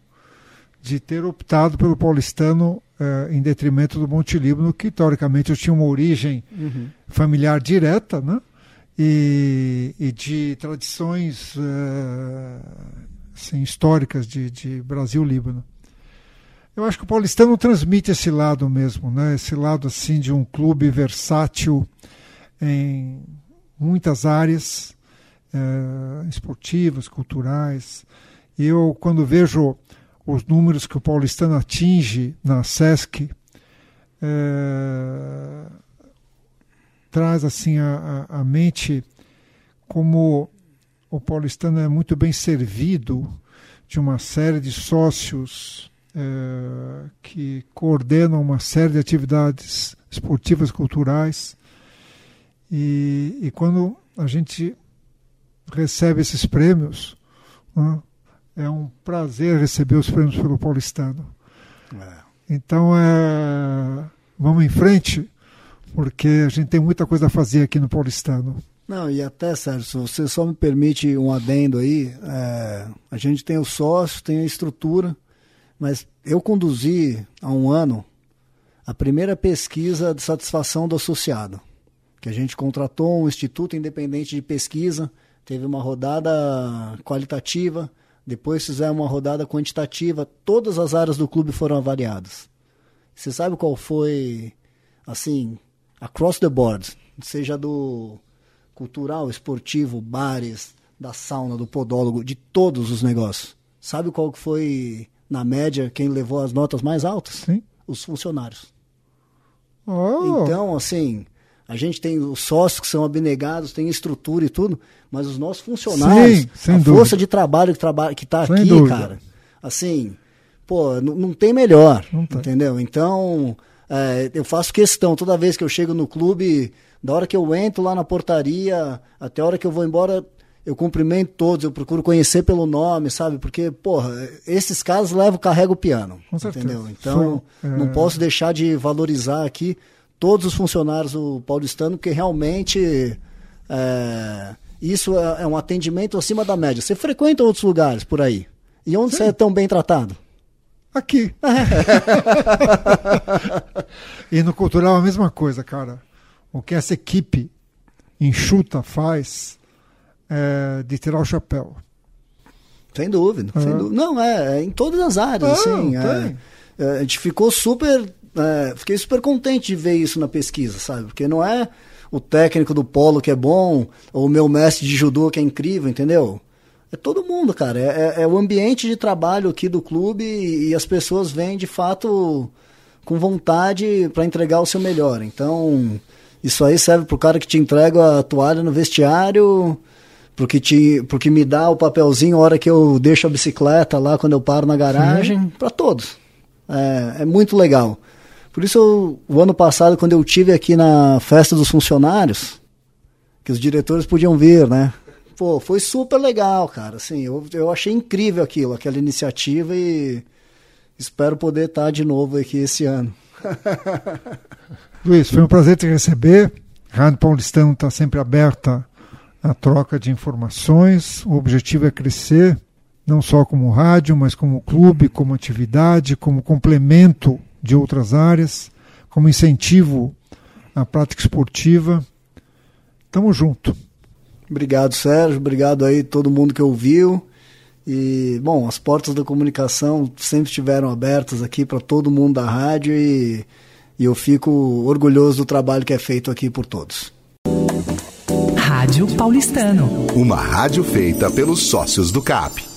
de ter optado pelo paulistano é, em detrimento do Monte Líbano, que teoricamente eu tinha uma origem uhum. familiar direta, né? E, e de tradições é, assim, históricas de, de Brasil-Líbano. Eu acho que o paulistano transmite esse lado mesmo, né? Esse lado assim de um clube versátil em muitas áreas uh, esportivas, culturais. Eu, quando vejo os números que o paulistano atinge na SESC, uh, traz assim a, a, a mente como o paulistano é muito bem servido de uma série de sócios é, que coordenam uma série de atividades esportivas, culturais. E, e quando a gente recebe esses prêmios, né, é um prazer receber os prêmios pelo Paulistano. É. Então, é, vamos em frente, porque a gente tem muita coisa a fazer aqui no Paulistano. Não, e até, Sérgio, se você só me permite um adendo aí, é, a gente tem o sócio, tem a estrutura, mas eu conduzi há um ano a primeira pesquisa de satisfação do associado, que a gente contratou um instituto independente de pesquisa, teve uma rodada qualitativa, depois fizemos uma rodada quantitativa, todas as áreas do clube foram avaliadas. Você sabe qual foi, assim, across the board, seja do cultural, esportivo, bares, da sauna, do podólogo, de todos os negócios. Sabe qual que foi, na média, quem levou as notas mais altas? Sim. Os funcionários. Oh. Então, assim, a gente tem os sócios que são abnegados, tem estrutura e tudo, mas os nossos funcionários, Sim, a dúvida. força de trabalho que, traba que tá sem aqui, dúvida. cara, assim, pô, não tem melhor, Não tem. entendeu? Então, é, eu faço questão, toda vez que eu chego no clube, da hora que eu entro lá na portaria, até a hora que eu vou embora, eu cumprimento todos, eu procuro conhecer pelo nome, sabe? Porque, porra, esses casos levam, carrego o piano, Com certeza. entendeu? Então, Foi, é. não posso deixar de valorizar aqui todos os funcionários do paulistano, porque realmente é, isso é, é um atendimento acima da média. Você frequenta outros lugares por aí? E onde você é tão bem tratado? Aqui. e no cultural a mesma coisa, cara. O que essa equipe enxuta faz é de tirar o chapéu. Sem dúvida, sem dúvida. Não, é, é em todas as áreas, Ah, assim. é, é, a gente ficou super. É, fiquei super contente de ver isso na pesquisa, sabe? Porque não é o técnico do polo que é bom, ou o meu mestre de judô que é incrível, entendeu? É todo mundo, cara. É, é- é o ambiente de trabalho aqui do clube e, e as pessoas vêm de fato com vontade para entregar o seu melhor. Então, isso aí serve pro cara que te entrega a toalha no vestiário, pro que, te, pro que me dá o papelzinho a hora que eu deixo a bicicleta lá quando eu paro na garagem, para todos. É, é muito legal. Por isso, eu, o ano passado, quando eu tive aqui na festa dos funcionários, que os diretores podiam vir, né? Pô, foi super legal, cara. Assim, eu, eu achei incrível aquilo, aquela iniciativa e espero poder estar de novo aqui esse ano. Luiz, foi um prazer te receber. Rádio Paulistano está sempre aberta à troca de informações. O objetivo é crescer, não só como rádio, mas como clube, como atividade, como complemento de outras áreas, como incentivo à prática esportiva. Tamo junto. Obrigado, Sérgio. Obrigado aí todo mundo que ouviu. E, bom, as portas da comunicação sempre estiveram abertas aqui para todo mundo da rádio e, e eu fico orgulhoso do trabalho que é feito aqui por todos. Rádio Paulistano. Uma rádio feita pelos sócios do CAP.